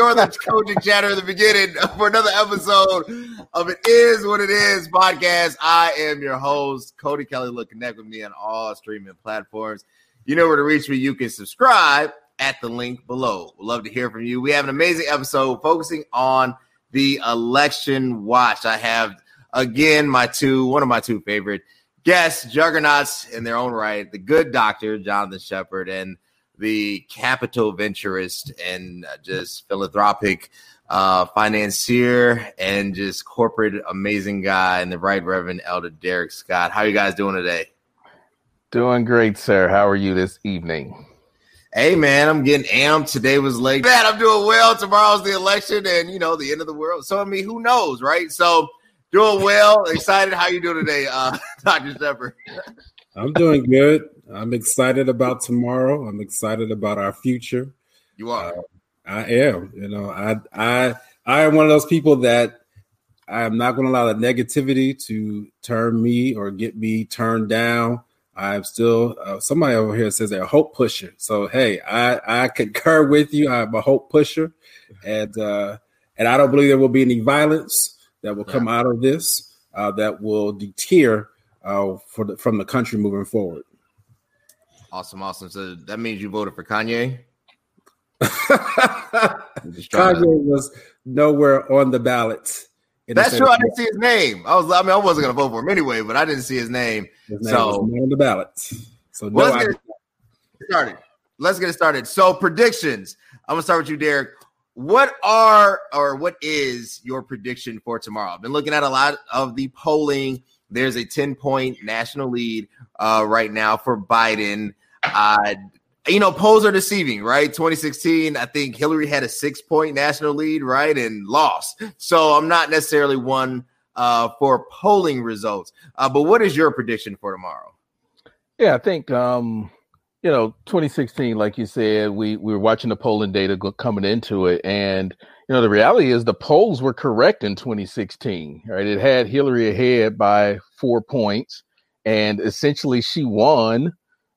ignore the coaching chatter in the beginning for another episode of It Is What It Is podcast. I am your host, Cody Kelly. Look, connect with me on all streaming platforms. You know where to reach me. You can subscribe at the link below. We'd love to hear from you. We have an amazing episode focusing on the election watch. I have again my two, one of my two favorite guests, juggernauts in their own right, the good doctor, Jonathan Shepherd, and the capital venturist and just philanthropic uh, financier and just corporate amazing guy and the right reverend elder Derric Scott. How are you guys doing today? Doing great sir. How are you this evening? Hey man i'm getting amped. Today was late. Man i'm doing well. Tomorrow's the election and you know the end of the world. So i mean who knows right? So doing well. Excited. How you doing today uh dr shepherd i'm doing good I'm excited about tomorrow. I'm excited about our future. You are. Uh, I am. You know, I I I am one of those people that I am not going to allow the negativity to turn me or get me turned down. I'm still uh, somebody over here says they're a hope pusher. So hey, I I concur with you. I'm a hope pusher, and uh, and I don't believe there will be any violence that will come out of this uh, that will deter uh, for the, from the country moving forward. Awesome, awesome. So that means you voted for Kanye. Kanye to... was nowhere on the ballot. That's true. I didn't see his name. I was. I mean, I wasn't going to vote for him anyway, but I didn't see his name. His name so on the ballot. So no, let's get started. Let's get it started. So predictions. I'm gonna start with you, Derric. What are or what is your prediction for tomorrow? I've been looking at a lot of the polling. There's a 10 point national lead uh, right now for Biden. Uh, you know, polls are deceiving, right? 2016, I think Hillary had a six point national lead, right? And lost. So I'm not necessarily one uh, for polling results. Uh, but what is your prediction for tomorrow? Yeah, I think, um, you know, 2016, like you said, we, we were watching the polling data go, coming into it. And, you know, the reality is the polls were correct in 2016, right? It had Hillary ahead by four points. And essentially, she won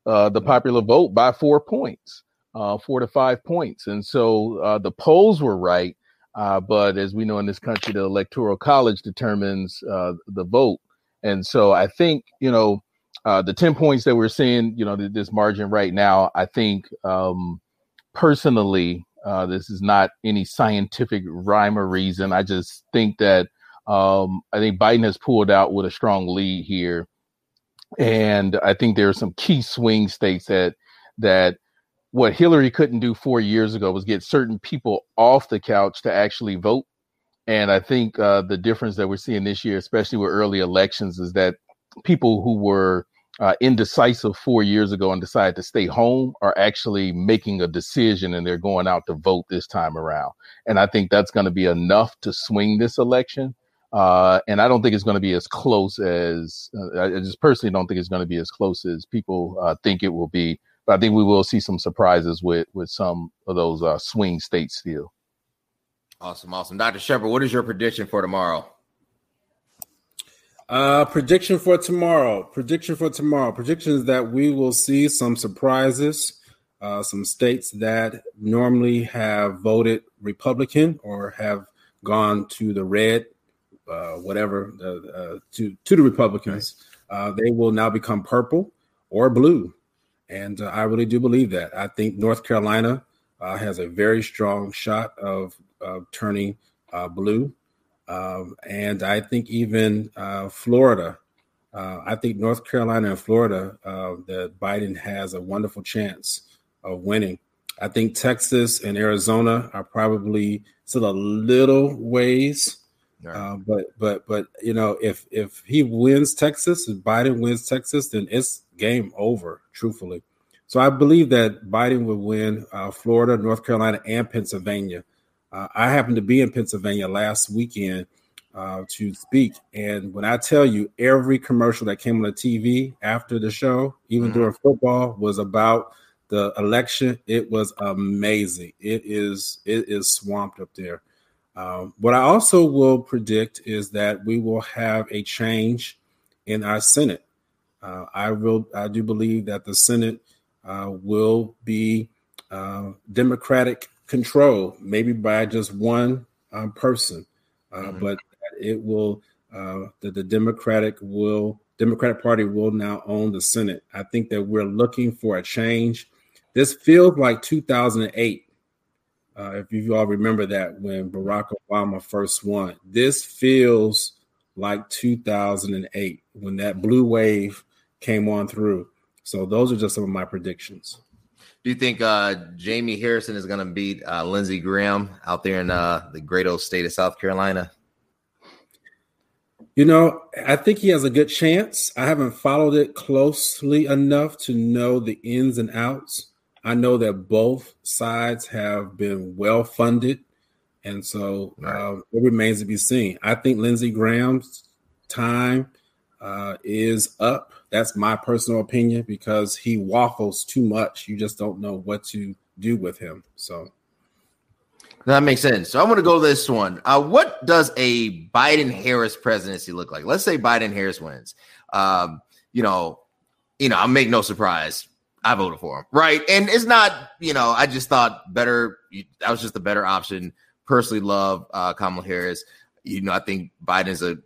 uh, the popular vote by four points, uh, four to five points. And so uh, the polls were right. Uh, but as we know in this country, the electoral college determines uh, the vote. And so I think, you know, uh, the 10 points that we're seeing, you know, this margin right now, I think um, personally, this is not any scientific rhyme or reason. I just think that um, I think Biden has pulled out with a strong lead here and I think there are some key swing states that that what Hillary couldn't do four years ago was get certain people off the couch to actually vote. And I think uh, the difference that we're seeing this year, especially with early elections, is that people who were uh, indecisive four years ago and decided to stay home are actually making a decision and they're going out to vote this time around. And I think that's going to be enough to swing this election. Uh, and I don't think it's going to be as close as uh, I just personally don't think it's going to be as close as people uh, think it will be. But I think we will see some surprises with with some of those uh, swing states still. Awesome, awesome, Dr. Shepherd. What is your prediction for tomorrow? Uh, prediction for tomorrow. Prediction for tomorrow. Predictions that we will see some surprises. Uh, some states that normally have voted Republican or have gone to the red uh, whatever uh, to to the Republicans, uh, they will now become purple or blue, and uh, I really do believe that. I think North Carolina uh, has a very strong shot of turning blue, um, and I think even Florida. I think North Carolina and Florida that Biden has a wonderful chance of winning. I think Texas and Arizona are probably still a little ways Right. Uh, but but but you know if if he wins Texas, if Biden wins Texas, then it's game over. Truthfully, so I believe that Biden will win uh, Florida, North Carolina, and Pennsylvania. Uh, I happened to be in Pennsylvania last weekend uh, to speak, and when I tell you every commercial that came on the TV after the show, even mm-hmm. during football, was about the election. It was amazing. It is it is swamped up there. Um, what I also will predict is that we will have a change in our Senate. Uh, I will. I do believe that the Senate uh, will be uh, Democratic control, maybe by just one um, person, uh, mm-hmm. but it will uh, that the Democratic will Democratic Party will now own the Senate. I think that we're looking for a change. This feels like 2008. Uh, if you all remember that when Barack Obama first won, this feels like 2008 when that blue wave came on through. So those are just some of my predictions. Do you think uh, Jamie Harrison is going to beat uh, Lindsey Graham out there in uh, the great old state of South Carolina? You know, I think he has a good chance. I haven't followed it closely enough to know the ins and outs. I know that both sides have been well funded, and so uh, it remains to be seen. I think Lindsey Graham's time uh, is up. That's my personal opinion because he waffles too much. You just don't know what to do with him. So that makes sense. So I'm going to go this one. Uh, what does a Biden Harris presidency look like? Let's say Biden Harris wins. Um, you know, you know, I make no surprise. I voted for him, right? And it's not, you know, I just thought better. That was just a better option. Personally, love uh, Kamala Harris. You know, I think Biden's a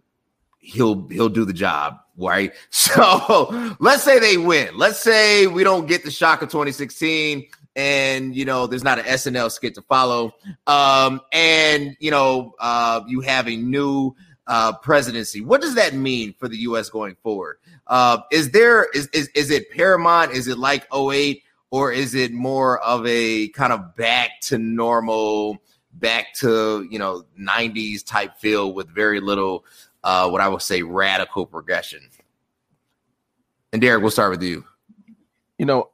he'll he'll do the job, right? So let's say they win. Let's say we don't get the shock of 2016 and you know there's not an SNL skit to follow, um, and you know uh, you have a new uh, presidency. What does that mean for the U.S. going forward? Uh, is there is, is is it paramount? Is it like 08 or is it more of a kind of back to normal, back to you know 90s type feel with very little uh, what I would say radical progression? And Derric, we'll start with you. You know,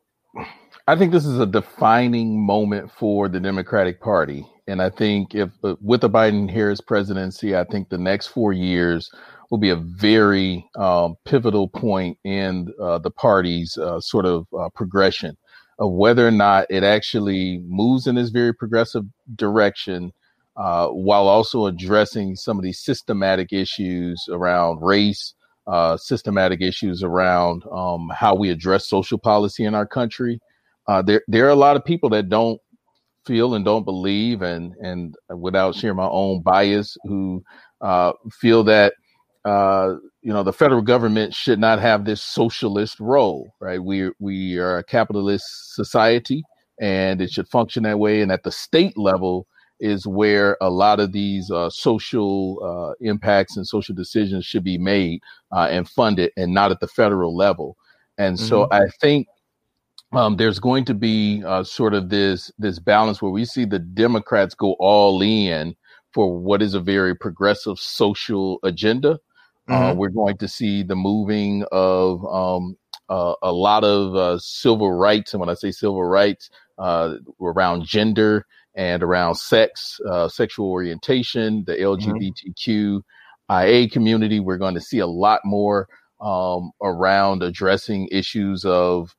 I think this is a defining moment for the Democratic Party. And I think if uh, with the Biden Harris presidency, I think the next four years will be a very um, pivotal point in uh, the party's uh, sort of uh, progression of whether or not it actually moves in this very progressive direction uh, while also addressing some of these systematic issues around race, uh, systematic issues around um, how we address social policy in our country. Uh, there there are a lot of people that don't feel and don't believe and and without sharing my own bias who uh, feel that uh, you know the federal government should not have this socialist role right? We we are a capitalist society and it should function that way. And at the state level is where a lot of these uh, social uh, impacts and social decisions should be made uh, and funded and not at the federal level and mm-hmm. so i think um, there's going to be uh, sort of this this balance where we see the Democrats go all in for what is a very progressive social agenda. Uh, mm-hmm. Uh, we're going to see the moving of um, uh, a lot of uh, civil rights, and when I say civil rights, uh, around gender and around sex, sexual orientation, the LGBTQIA mm-hmm. community. We're going to see a lot more um, around addressing issues of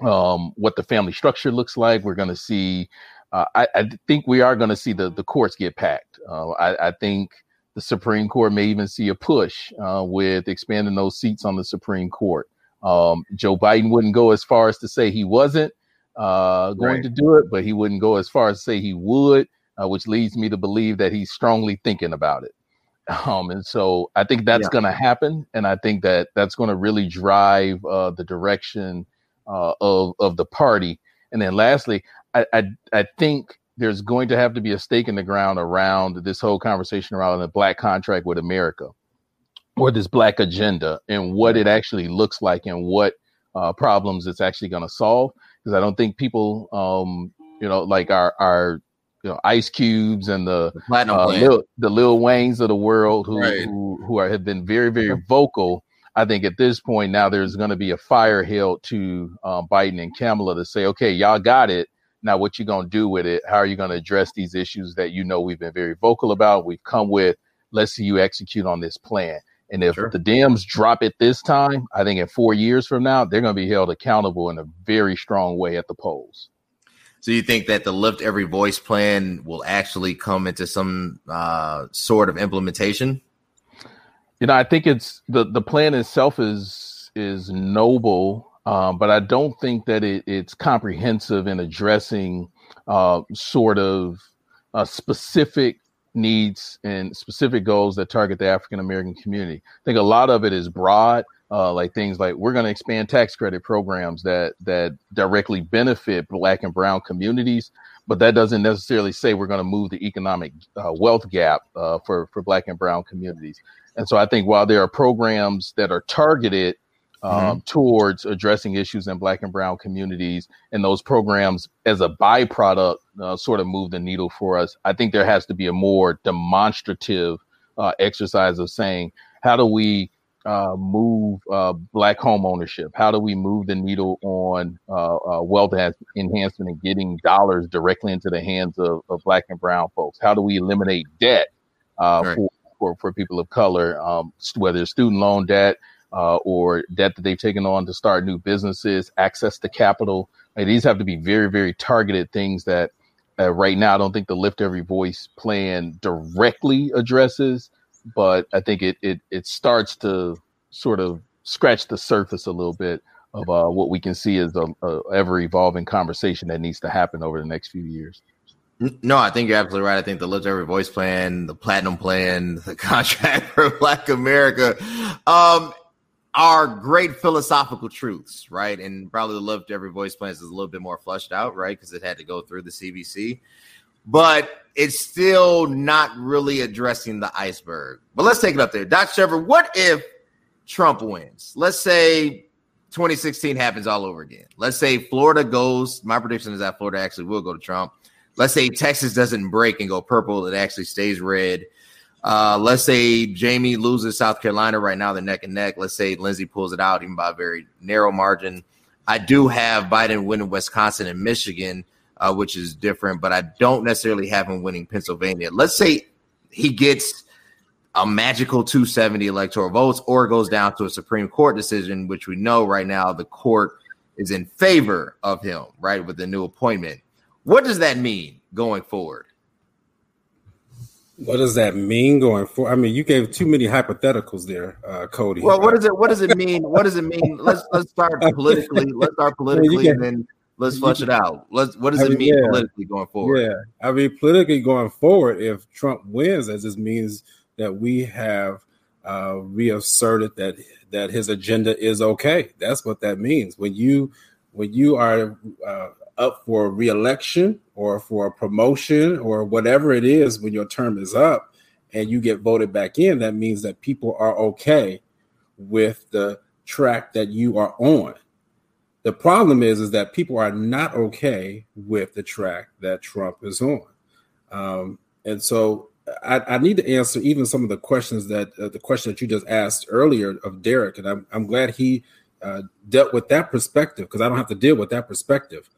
um, what the family structure looks like. We're going to see. Uh, I, I, think we are going to see the the courts get packed. Uh, I, I, think the Supreme Court may even see a push uh, with expanding those seats on the Supreme Court. Um, Joe Biden wouldn't go as far as to say he wasn't uh, going right. to do it, but he wouldn't go as far as say he would, uh, which leads me to believe that he's strongly thinking about it. Um, and so I think that's yeah. going to happen, and I think that that's going to really drive uh, the direction uh, of of the party. And then lastly, I, I, I think there's going to have to be a stake in the ground around this whole conversation around the black contract with America, or this black agenda, and what it actually looks like, and what uh, problems it's actually going to solve. Because I don't think people, um, you know, like our our you know Ice Cubes and the the, uh, Lil, the Lil Waynes of the world who right. who, who are, have been very very vocal I think at this point now there's going to be a fire held to um, Biden and Kamala to say, okay, y'all got it. Now, what you going to do with it? How are you going to address these issues that you know we've been very vocal about? We've come with. Let's see you execute on this plan. And if sure. the Dems drop it this time, I think in four years from now, they're going to be held accountable in a very strong way at the polls. So you think that the lift every voice plan will actually come into some uh, sort of implementation? You know, I think it's the the plan itself is is noble, um, but I don't think that it, it's comprehensive in addressing uh, sort of uh, specific needs and specific goals that target the African American community. I think a lot of it is broad, uh, like things like we're going to expand tax credit programs that that directly benefit Black and Brown communities, but that doesn't necessarily say we're going to move the economic uh, wealth gap uh, for for Black and Brown communities. And so I think while there are programs that are targeted um, mm-hmm. towards addressing issues in Black and Brown communities, and those programs, as a byproduct, uh, sort of move the needle for us. I think there has to be a more demonstrative uh, exercise of saying, how do we uh, move uh, Black home ownership? How do we move the needle on uh, uh, wealth enhancement and getting dollars directly into the hands of, of Black and Brown folks? How do we eliminate debt right. for, for, for people of color, um, whether it's student loan debt? Uh, or debt that they've taken on to start new businesses, access to capital. These have to be very, very targeted things that uh, right now I don't think the Lift Every Voice plan directly addresses, but I think it it it starts to sort of scratch the surface a little bit of uh, what we can see as a, a ever evolving conversation that needs to happen over the next few years. No, I think you're absolutely right. I think the Lift Every Voice plan, the Platinum plan, the contract for Black America, um, are great philosophical truths, right? And probably the Lift Every Voice plans is a little bit more flushed out, right? Because it had to go through the CBC, but it's still not really addressing the iceberg. But let's take it up there. Dr. Trevor, what if Trump wins? Let's say 2016 happens all over again. Let's say Florida goes, my prediction is that Florida actually will go to Trump. Let's say Texas doesn't break and go purple, it actually stays red. Uh, let's say Jamie loses South Carolina right now, they're neck and neck. Let's say Lindsey pulls it out even by a very narrow margin. I do have Biden winning Wisconsin and Michigan, uh, which is different, but I don't necessarily have him winning Pennsylvania. Let's say he gets a magical 270 electoral votes or goes down to a Supreme Court decision, which we know right now the court is in favor of him, right, with the new appointment. What does that mean going forward? What does that mean going forward? I mean, you gave too many hypotheticals there, uh, Cody. Well, what does it what does it mean? What does it mean? Let's let's start politically. Let's start politically, and then let's flush it out. Let's what does I mean, it mean yeah. politically going forward? Yeah, I mean, politically going forward, if Trump wins, that just means that we have uh, reasserted that that his agenda is okay. That's what that means. When you when you are uh, up for reelection or for a promotion or whatever it is when your term is up and you get voted back in, that means that people are okay with the track that you are on. The problem is, is that people are not okay with the track that Trump is on. Um, and so I, I, need to answer even some of the questions that uh, the question that you just asked earlier of Derric, and I'm, I'm glad he uh, dealt with that perspective because I don't have to deal with that perspective.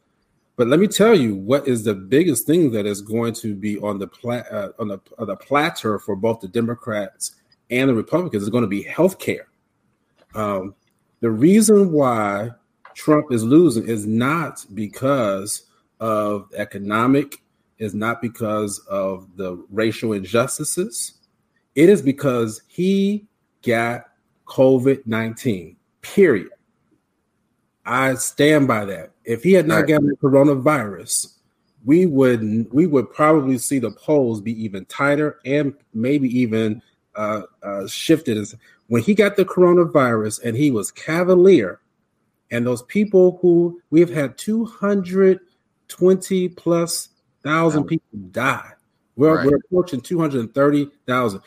But let me tell you what is the biggest thing that is going to be on the pla- uh, on the on the platter for both the Democrats and the Republicans is going to be health care. Um, the reason why Trump is losing is not because of economic, is not because of the racial injustices. It is because he got COVID 19, period. I stand by that. If he had not right. gotten the coronavirus, we would we would probably see the polls be even tighter and maybe even uh, uh, shifted. As when he got the coronavirus and he was cavalier, and those people who we've had two hundred twenty plus thousand people die. We're, right. we're approaching two hundred thirty thousand.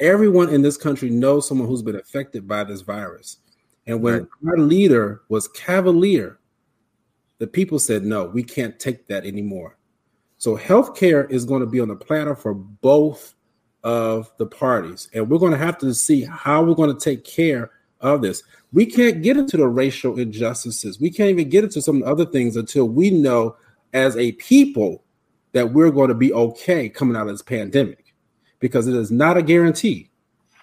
Everyone in this country knows someone who's been affected by this virus. And when right. our leader was cavalier, the people said, no, we can't take that anymore. So healthcare is going to be on the platter for both of the parties. And we're going to have to see how we're going to take care of this. We can't get into the racial injustices. We can't even get into some other things until we know as a people that we're going to be okay coming out of this pandemic because it is not a guarantee.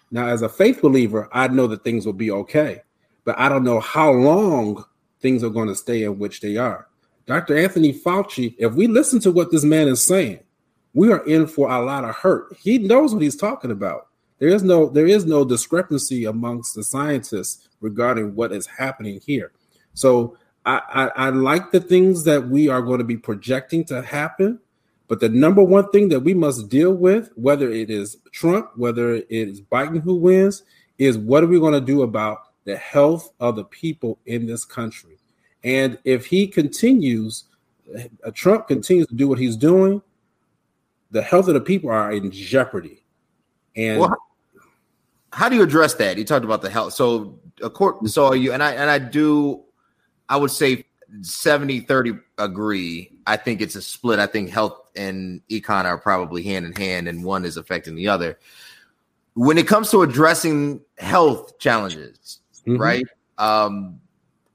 Now, as a faith believer, I know that things will be okay but I don't know how long things are going to stay in which they are. Dr. Anthony Fauci, if we listen to what this man is saying, we are in for a lot of hurt. He knows what he's talking about. There is no there is no discrepancy amongst the scientists regarding what is happening here. So I, I, I like the things that we are going to be projecting to happen. But the number one thing that we must deal with, whether it is Trump, whether it is Biden who wins, is what are we going to do about the health of the people in this country? And if he continues, uh, Trump continues to do what he's doing, the health of the people are in jeopardy. And well, how do you address that? You talked about the health. So, court, so you and I and I do, I would say 70 30 agree. I think it's a split. I think health and econ are probably hand in hand, and one is affecting the other. When it comes to addressing health challenges, mm-hmm. right? Um,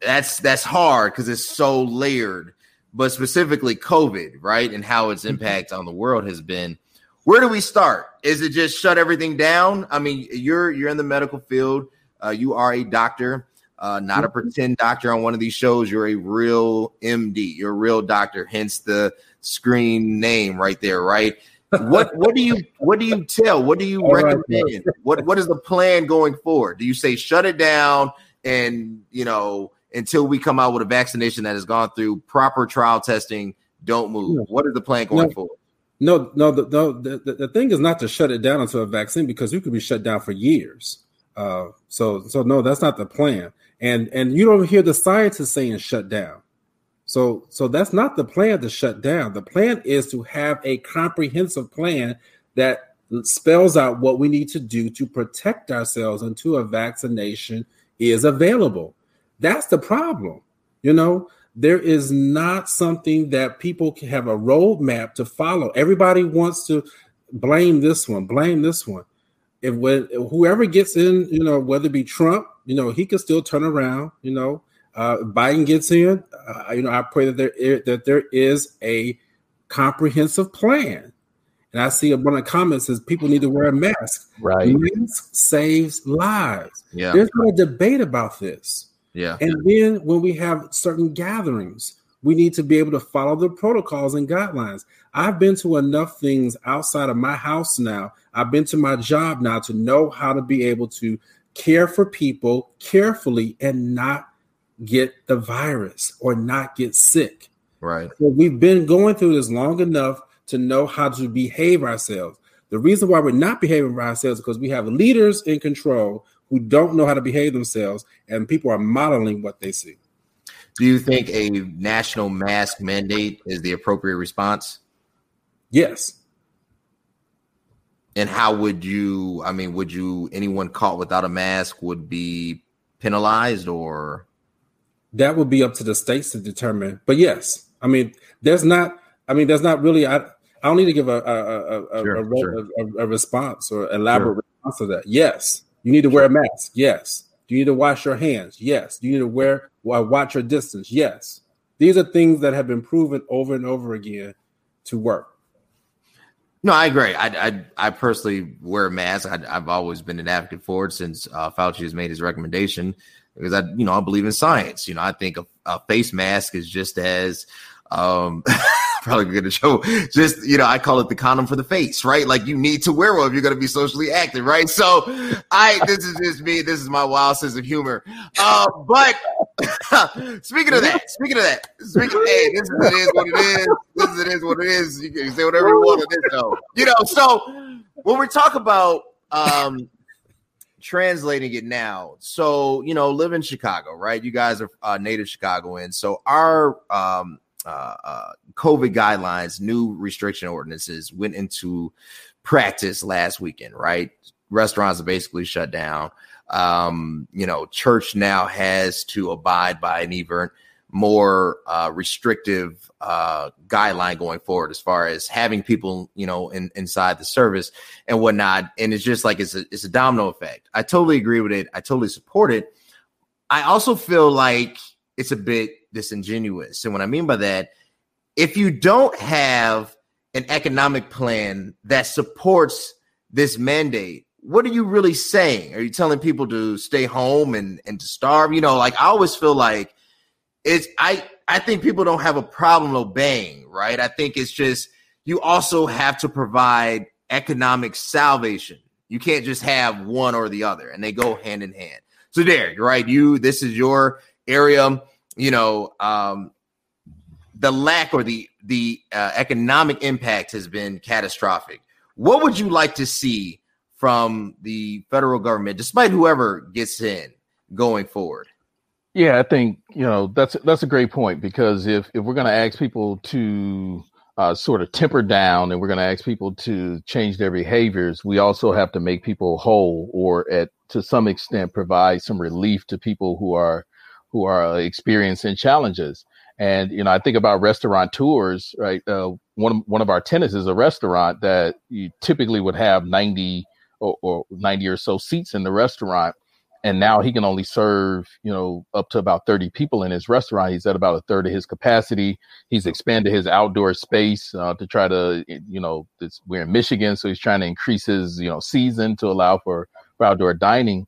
that's that's hard because it's so layered. But specifically, COVID, right, and how its mm-hmm. impact on the world has been. Where do we start? Is it just shut everything down? I mean, you're you're in the medical field. Uh, you are a doctor uh, not a mm-hmm. pretend doctor on one of these shows. You're a real MD. You're a real doctor. Hence the screen name right there, right? What what do you what do you tell? What do you All recommend? Right. What what is the plan going forward? Do you say shut it down and you know until we come out with a vaccination that has gone through proper trial testing? Don't move. What is the plan going no, forward? No, no, the, no. The, the thing is not to shut it down until a vaccine because you could be shut down for years. Uh, so so no, that's not the plan and and you don't hear the scientists saying shut down. So so that's not the plan to shut down. The plan is to have a comprehensive plan that spells out what we need to do to protect ourselves until a vaccination is available. That's the problem. You know, there is not something that people can have a roadmap to follow. Everybody wants to blame this one, blame this one. If when whoever gets in, you know, whether it be Trump you know, he could still turn around. You know, uh, Biden gets in. Uh, you know, I pray that there that there is a comprehensive plan. And I see one of the comments says people need to wear a mask. Right, mask saves lives. Yeah, there's no debate about this. Yeah, and then when we have certain gatherings, we need to be able to follow the protocols and guidelines. I've been to enough things outside of my house now. I've been to my job now to know how to be able to care for people carefully and not get the virus or not get sick. Right. So we've been going through this long enough to know how to behave ourselves. The reason why we're not behaving ourselves is because we have leaders in control who don't know how to behave themselves, and people are modeling what they see. Do you think a national mask mandate is the appropriate response? Yes. And how would you? I mean, would you? Anyone caught without a mask would be penalized, or that would be up to the states to determine. But yes, I mean, there's not. I mean, there's not really. I I don't need to give a a, a, sure, a, sure. a response or elaborate sure. response to that. Yes, you need to wear a mask. Yes. Do you need to wash your hands? Yes. Do you need to wear watch your distance? Yes. These are things that have been proven over and over again to work. No, I agree. I, I, I personally wear a mask. I, have always been an advocate for it since uh, Fauci has made his recommendation because I, you know, I believe in science. You know, I think a, a face mask is just as um, probably to show just you know i call it the condom for the face right? Like you need to wear one if you're to be socially active right? So i this is just me. This is my wild sense of humor. Uh, but speaking of that speaking of that speaking of, hey this is it is what it is. This is it is what it is. You can say whatever you want on this show. You know so when we talk about um translating it now. So, you know, live in Chicago, right? You guys are uh, native Chicagoans. So our um, uh, uh, COVID guidelines, new restriction ordinances went into practice last weekend, right? Restaurants are basically shut down. Um, you know, church now has to abide by an even more uh, restrictive uh, guideline going forward as far as having people, you know, in, inside the service and whatnot. And it's just like it's a it's a domino effect. I totally agree with it. I totally support it. I also feel like it's a bit disingenuous. And what I mean by that, if you don't have an economic plan that supports this mandate, what are you really saying? Are you telling people to stay home and, and to starve? You know, like I always feel like it's I I think people don't have a problem obeying, right? I think it's just you also have to provide economic salvation. You can't just have one or the other, and they go hand in hand. So, Derric, right? You this is your area you know, um, the lack or the the uh, economic impact has been catastrophic. What would you like to see from the federal government, despite whoever gets in going forward? Yeah, I think you know that's that's a great point because if if we're going to ask people to uh, sort of temper down and we're going to ask people to change their behaviors, we also have to make people whole or at to some extent provide some relief to people who are who are experiencing challenges. And you know, I think about restaurateurs, right? Uh, one one of our tenants is a restaurant that you typically would have ninety or, or ninety or so seats in the restaurant, and now he can only serve you know up to about 30 people in his restaurant. He's at about a third of his capacity. He's expanded his outdoor space uh, to try to you know we're in michigan so he's trying to increase his you know season to allow for, for outdoor dining.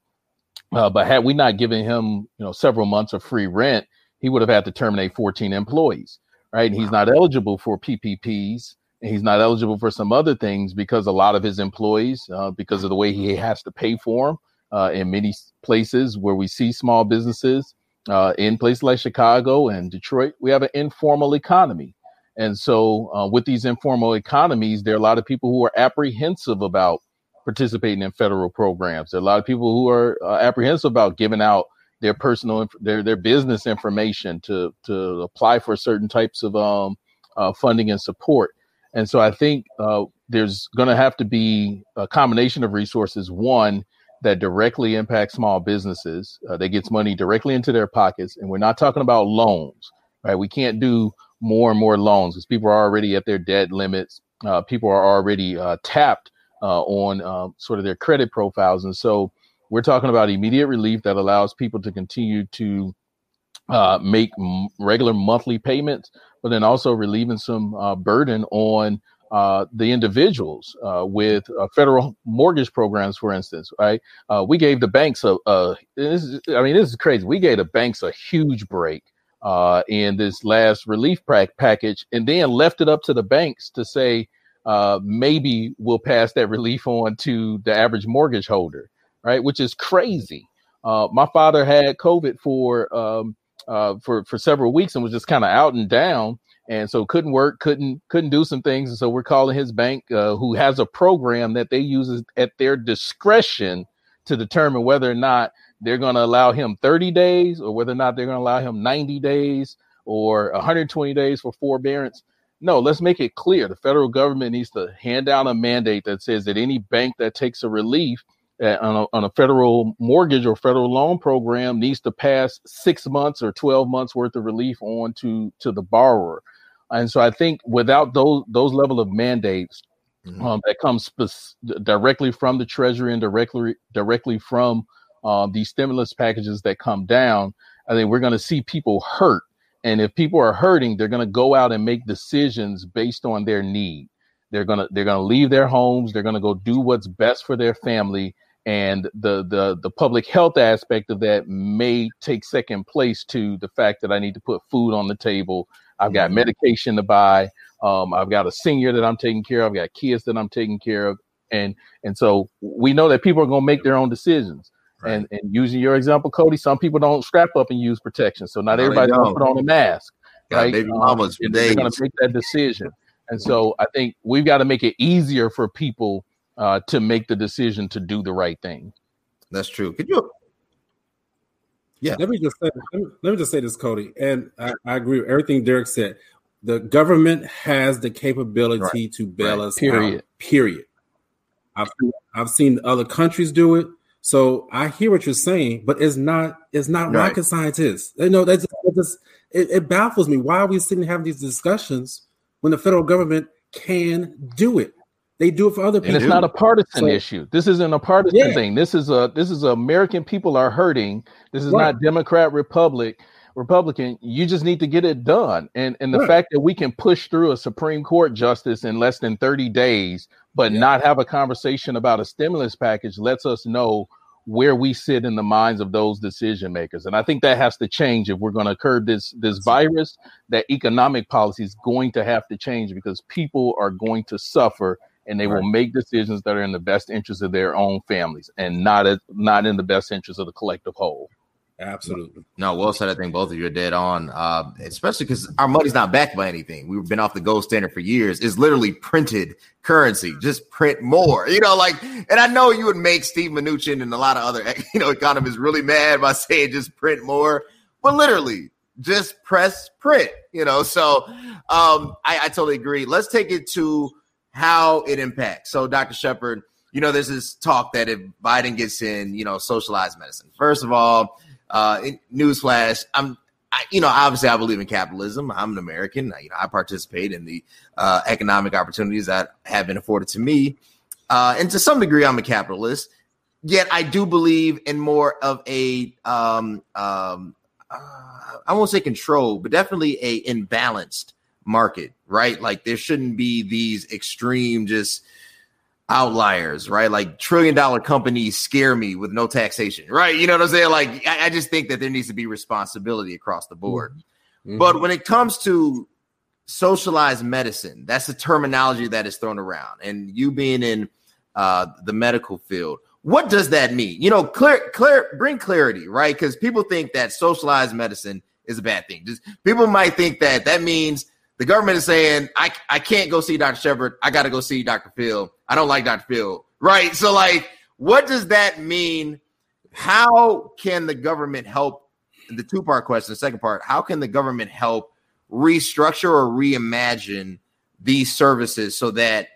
Uh, but had we not given him you know several months of free rent he would have had to terminate 14 employees right? And he's not eligible for ppps and he's not eligible for some other things because a lot of his employees uh, because of the way he has to pay for them uh, in many places where we see small businesses uh, in places like Chicago and Detroit, we have an informal economy. And so, uh, with these informal economies, there are a lot of people who are apprehensive about participating in federal programs. There are a lot of people who are uh, apprehensive about giving out their personal, their their business information to to apply for certain types of um, uh, funding and support. And so, I think uh, there's going to have to be a combination of resources. One, that directly impact small businesses. Uh, that gets money directly into their pockets, and we're not talking about loans, right? We can't do more and more loans because people are already at their debt limits. Uh, people are already uh, tapped uh, on um, sort of their credit profiles, and so we're talking about immediate relief that allows people to continue to uh, make m- regular monthly payments, but then also relieving some uh, burden on uh, the individuals uh, with uh, federal mortgage programs, for instance, right? Uh, we gave the banks a, a is, I mean, this is crazy. We gave the banks a huge break uh, in this last relief package and then left it up to the banks to say, maybe we'll pass that relief on to the average mortgage holder, right? Which is crazy. my father had COVID for, um, for, for several weeks and was just kind of out and down and so couldn't work, couldn't couldn't do some things. And so we're calling his bank, uh, who has a program that they use at their discretion to determine whether or not they're going to allow him 30 days or whether or not they're going to allow him 90 days or 120 days for forbearance. No, let's make it clear. The federal government needs to hand down a mandate that says that any bank that takes a relief uh, on, a, on a federal mortgage or federal loan program needs to pass six months or 12 months worth of relief on to, to the borrower. And so I think without those those level of mandates mm-hmm. um, that come spe- directly from the Treasury and directly directly from uh, these stimulus packages that come down, I think we're going to see people hurt. And if people are hurting, they're going to go out and make decisions based on their need. They're gonna they're gonna leave their homes. They're gonna go do what's best for their family, and the the the public health aspect of that may take second place to the fact that I need to put food on the table I've got medication to buy. Um, I've got a senior that I'm taking care of. I've got kids that I'm taking care of. And and so we know that people are going to make their own decisions. Right. And and using your example, Cody, some people don't strap up and use protection. So not no, everybody's going to put on a mask. right? Baby um, mamas um, they're going to make that decision. And so I think we've got to make it easier for people uh, to make the decision to do the right thing. That's true. Could you yeah. Let me just say, let me, let me just say this, Cody, and I, I, agree with everything Derric said. The government has the capability right. to bail right. us period. out. Period. I've I've seen other countries do it. So I hear what you're saying, but it's not it's not right. rocket scientists. You know, that's, that's it, it baffles me. Why are we sitting having these discussions when the federal government can do it? They do it for other people. And it's not a partisan so, issue. This isn't a partisan yeah. thing. This is a this is a American people are hurting. This is right. not Democrat Republic Republican. You just need to get it done. And and the right. fact that we can push through a Supreme Court justice in less than 30 days, but yeah. not have a conversation about a stimulus package lets us know where we sit in the minds of those decision makers. And I think that has to change if we're going to curb this this virus. That economic policy is going to have to change because people are going to suffer and they right. will make decisions that are in the best interest of their own families and not as, not in the best interest of the collective whole. Absolutely. No, well said. I think both of you are dead on, uh, especially because our money's not backed by anything. We've been off the gold standard for years. It's literally printed currency. Just print more. You know, like, and I know you would make Steve Mnuchin and a lot of other, you know, economists really mad by saying just print more, but literally just press print. You know, so um, I, I totally agree. Let's take it to how it impacts. So, Dr. Shepherd, you know, there's this talk that if Biden gets in, you know, socialized medicine. First of all uh, newsflash, I'm, I, you know, obviously I believe in capitalism. I'm an American. I, you know, I participate in the uh, economic opportunities that have been afforded to me, uh, and to some degree, I'm a capitalist. Yet I do believe in more of a, um, um, uh, I won't say control, but definitely a imbalanced market, right? Like there shouldn't be these extreme just outliers, right? Like trillion dollar companies scare me with no taxation, right? You know what I'm saying? Like I, I just think that there needs to be responsibility across the board. Mm-hmm. But when it comes to socialized medicine, that's the terminology that is thrown around. And you being in uh, the medical field, what does that mean? You know, clear, clear, bring clarity, right? Because people think that socialized medicine is a bad thing. Just people might think that that means the government is saying, I, I can't go see Dr. Shepherd. I got to go see Dr. Phil. I don't like Dr. Phil. Right. So, like, what does that mean? How can the government help? The two part question, the second part, how can the government help restructure or reimagine these services so that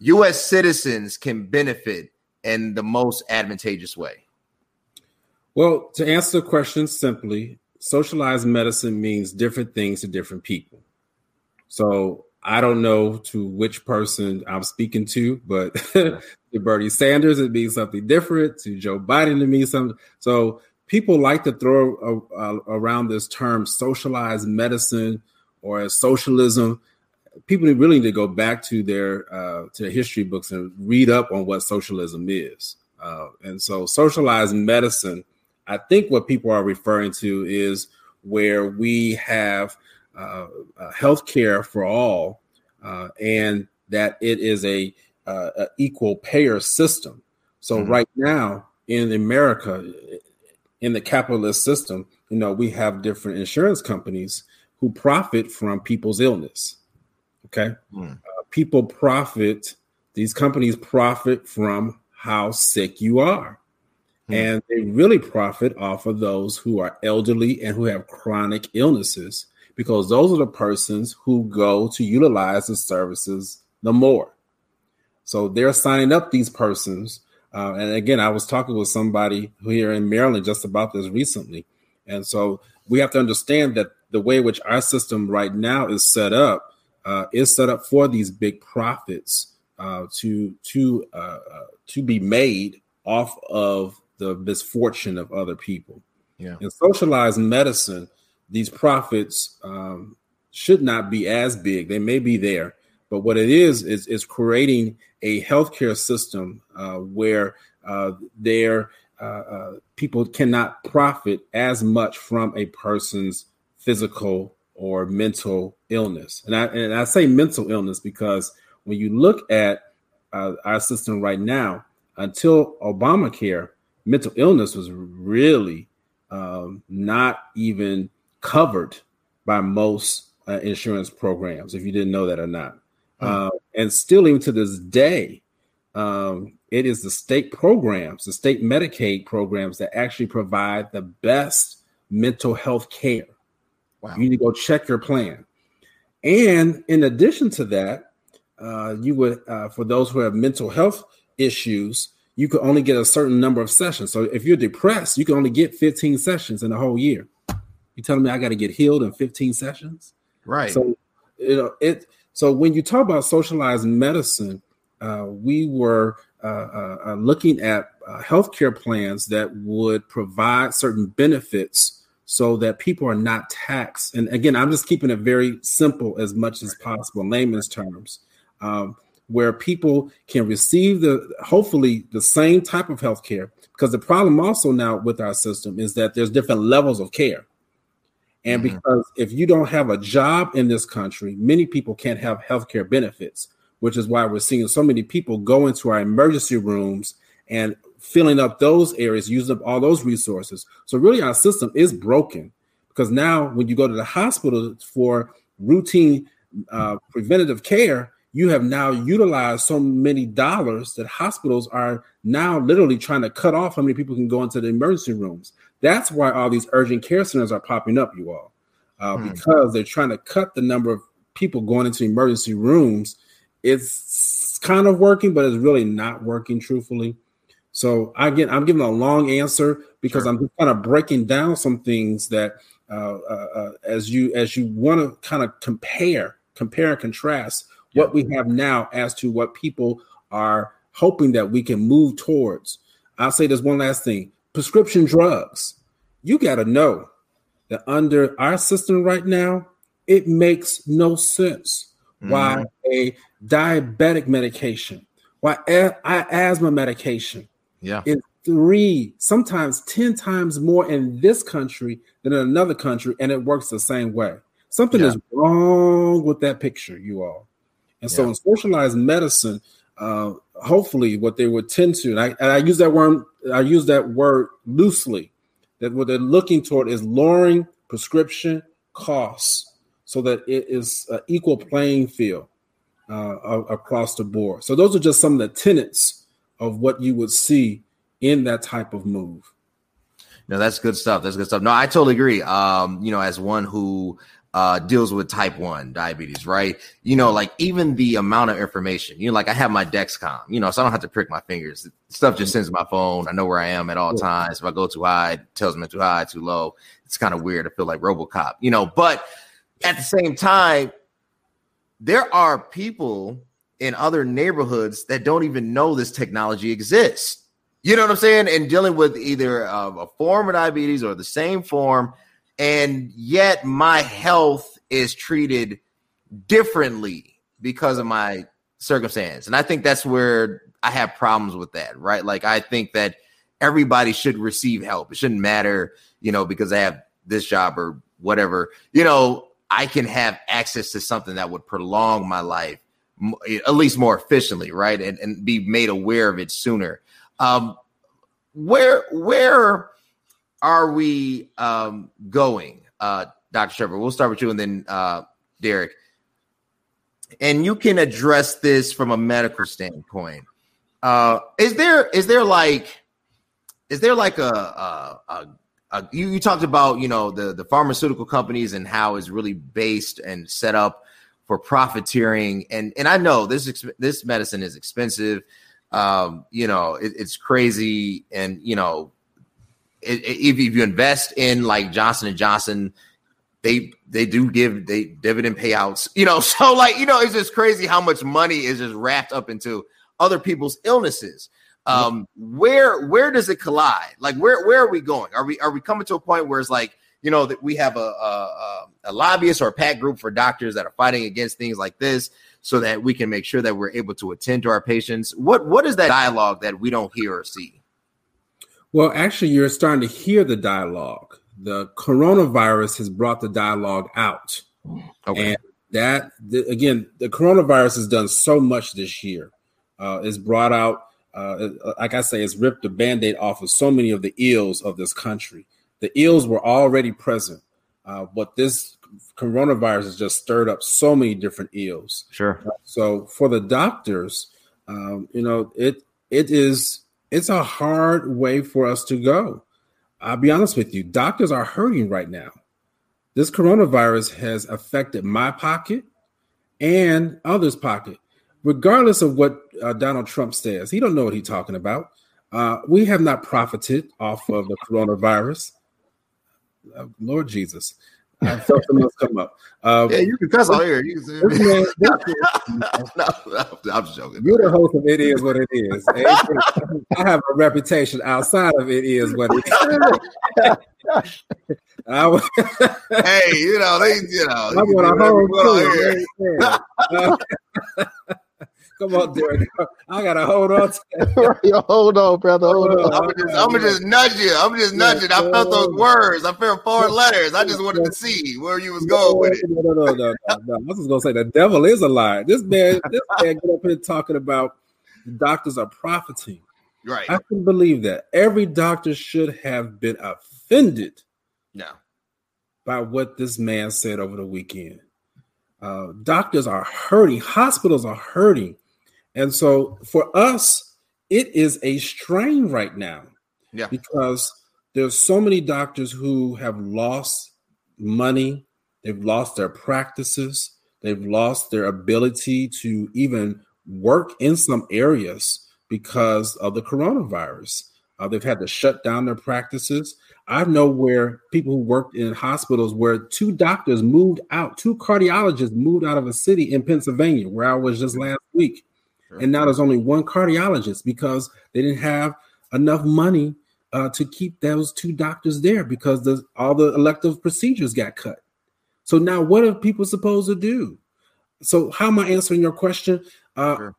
U.S. citizens can benefit in the most advantageous way? Well, to answer the question simply, socialized medicine means different things to different people. So I don't know to which person I'm speaking to, but to Bernie Sanders, it means something different. To Joe Biden, it means something. So people like to throw a, a, around this term socialized medicine or socialism. People really need to go back to their uh, to their history books and read up on what socialism is. Uh, and so, socialized medicine, I think what people are referring to is where we have uh, uh, health care for all, uh, and that it is a, uh, a, equal payer system. So mm-hmm. right now in America, in the capitalist system, you know, we have different insurance companies who profit from people's illness. Okay, mm. people profit; these companies profit from how sick you are. Hmm. And they really profit off of those who are elderly and who have chronic illnesses because those are the persons who go to utilize the services the more. So they're signing up these persons. Uh, and again, I was talking with somebody here in Maryland just about this recently. And so we have to understand that the way which our system right now is set up uh, is set up for these big profits uh, to to uh, uh, to be made off of the misfortune of other people. Yeah. And socialized medicine these profits um, should not be as big. They may be there, but what it is is is creating a healthcare system uh, where uh, their uh, uh, people cannot profit as much from a person's physical or mental illness. And I and I say mental illness because when you look at uh, our system right now, until Obamacare, mental illness was really um, not even covered by most uh, insurance programs, if you didn't know that or not. Hmm. Uh, and still, even to this day, um, it is the state programs, the state Medicaid programs that actually provide the best mental health care. Wow. You need to go check your plan. And in addition to that, uh, you would, uh, for those who have mental health issues, you could only get a certain number of sessions. So if you're depressed, you can only get 15 sessions in a whole year. You telling me I got to get healed in 15 sessions? Right. So you know it. So when you talk about socialized medicine, uh, we were uh, uh, uh looking at uh, healthcare plans that would provide certain benefits so that people are not taxed. And again, I'm just keeping it very simple as much as possible, layman's terms, um, where people can receive the hopefully the same type of health care. Because the problem also now with our system is that there's different levels of care. And mm-hmm. because if you don't have a job in this country, many people can't have health care benefits, which is why we're seeing so many people go into our emergency rooms and filling up those areas, using up all those resources. So really, our system is broken because now when you go to the hospital for routine uh, preventative care, you have now utilized so many dollars that hospitals are now literally trying to cut off how many people can go into the emergency rooms. That's why all these urgent care centers are popping up, you all, uh, hmm. because they're trying to cut the number of people going into emergency rooms. It's kind of working, but it's really not working, truthfully. So again, I'm giving a long answer because sure. I'm just kind of breaking down some things that uh, uh, uh as you as you want to kind of compare, compare and contrast what we have now as to what people are hoping that we can move towards. I'll say this one last thing prescription drugs. You got to know that under our system right now, it makes no sense mm. why a diabetic medication, why a- asthma medication yeah. is three, sometimes 10 times more in this country than in another country, and it works the same way. Something yeah. is wrong with that picture, you all. And yeah. so in socialized medicine, uh, hopefully what they would tend to, and I, and I use that word, I use that word loosely, that what they're looking toward is lowering prescription costs so that it is an equal playing field uh, across the board. So those are just some of the tenets of what you would see in that type of move. No, that's good stuff. That's good stuff. No, I totally agree. Um, you know, as one who uh, deals with type 1 diabetes, right? You know, like even the amount of information, you know, like I have my Dexcom, you know, so I don't have to prick my fingers. Stuff just sends my phone. I know where I am at all times. If I go too high, it tells me too high, too low. It's kind of weird. I feel like Robocop, you know, but at the same time, there are people in other neighborhoods that don't even know this technology exists. You know what I'm saying? And dealing with either uh, a form of diabetes or the same form and yet my health is treated differently because of my circumstance. And I think that's where I have problems with that, right? Like I think that everybody should receive help. It shouldn't matter, you know, because I have this job or whatever. You know, I can have access to something that would prolong my life at least more efficiently, right? And and be made aware of it sooner. Um where where are we um, going, uh, Dr. Trevor? We'll start with you and then uh, Derric. And you can address this from a medical standpoint. Uh, is there is there like is there like a, a, a, a you, you talked about you know the the pharmaceutical companies and how it's really based and set up for profiteering and and I know this this medicine is expensive um, you know it, it's crazy and you know if, if you invest in like Johnson and Johnson, they they do give they dividend payouts, you know. So like you know, it's just crazy how much money is just wrapped up into other people's illnesses. Um, where where does it collide? Like where where are we going? Are we are we coming to a point where it's like you know that we have a a, a lobbyist or a PAC group for doctors that are fighting against things like this, so that we can make sure that we're able to attend to our patients. What what is that dialogue that we don't hear or see? Well, actually, you're starting to hear the dialogue. The coronavirus has brought the dialogue out. Okay. And that, the, again, the coronavirus has done so much this year. Uh, it's brought out, uh, like I say, it's ripped the band aid off of so many of the ills of this country. The ills were already present, uh, but this coronavirus has just stirred up so many different ills. Sure. So for the doctors, um, you know, it it is it's a hard way for us to go. I'll be honest with you, doctors are hurting right now. This coronavirus has affected my pocket and others' pocket, regardless of what uh, Donald Trump says. He don't know what he's talking about. Uh, we have not profited off of the coronavirus. Uh, Lord Jesus. Felt something else come up. Um, yeah, you can cuss all here. You can this man, this no, no, I'm just joking. You're the host of It Is What It Is. I have a reputation outside of It Is What It Is. Hey, you know, they, you know, I want a home too. Come on, Derric. I gotta hold on. To hold on, brother. Hold on. I'm gonna just, I'm gonna just nudge you. I'm just nudging. I felt those words. I felt four letters. I just wanted to see where you was going with it. No, no, no, no, no. no. I was just gonna say the devil is a lie. This man, this man get up here talking about doctors are profiting. Right. I can believe that. Every doctor should have been offended. No. By what this man said over the weekend. Uh, doctors are hurting, hospitals are hurting. And so for us, it is a strain right now. Yeah. Because there's so many doctors who have lost money, they've lost their practices, they've lost their ability to even work in some areas because of the coronavirus. Uh, they've had to shut down their practices. I know where people who worked in hospitals where two doctors moved out, two cardiologists moved out of a city in Pennsylvania, where I was just last week. Sure. And now there's only one cardiologist because they didn't have enough money uh, to keep those two doctors there because the, all the elective procedures got cut. So now, what are people supposed to do? So, how am I answering your question? Uh, sure.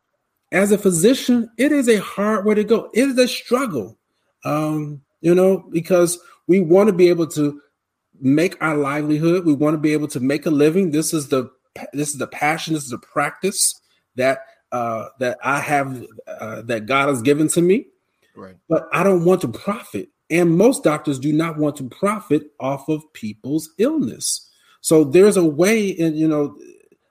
As a physician, it is a hard way to go. It is a struggle, um, you know, because we want to be able to make our livelihood. We want to be able to make a living. This is the this is the passion. This is the practice that uh, that I have uh, that God has given to me. Right. But I don't want to profit, and most doctors do not want to profit off of people's illness. So there's a way, and you know,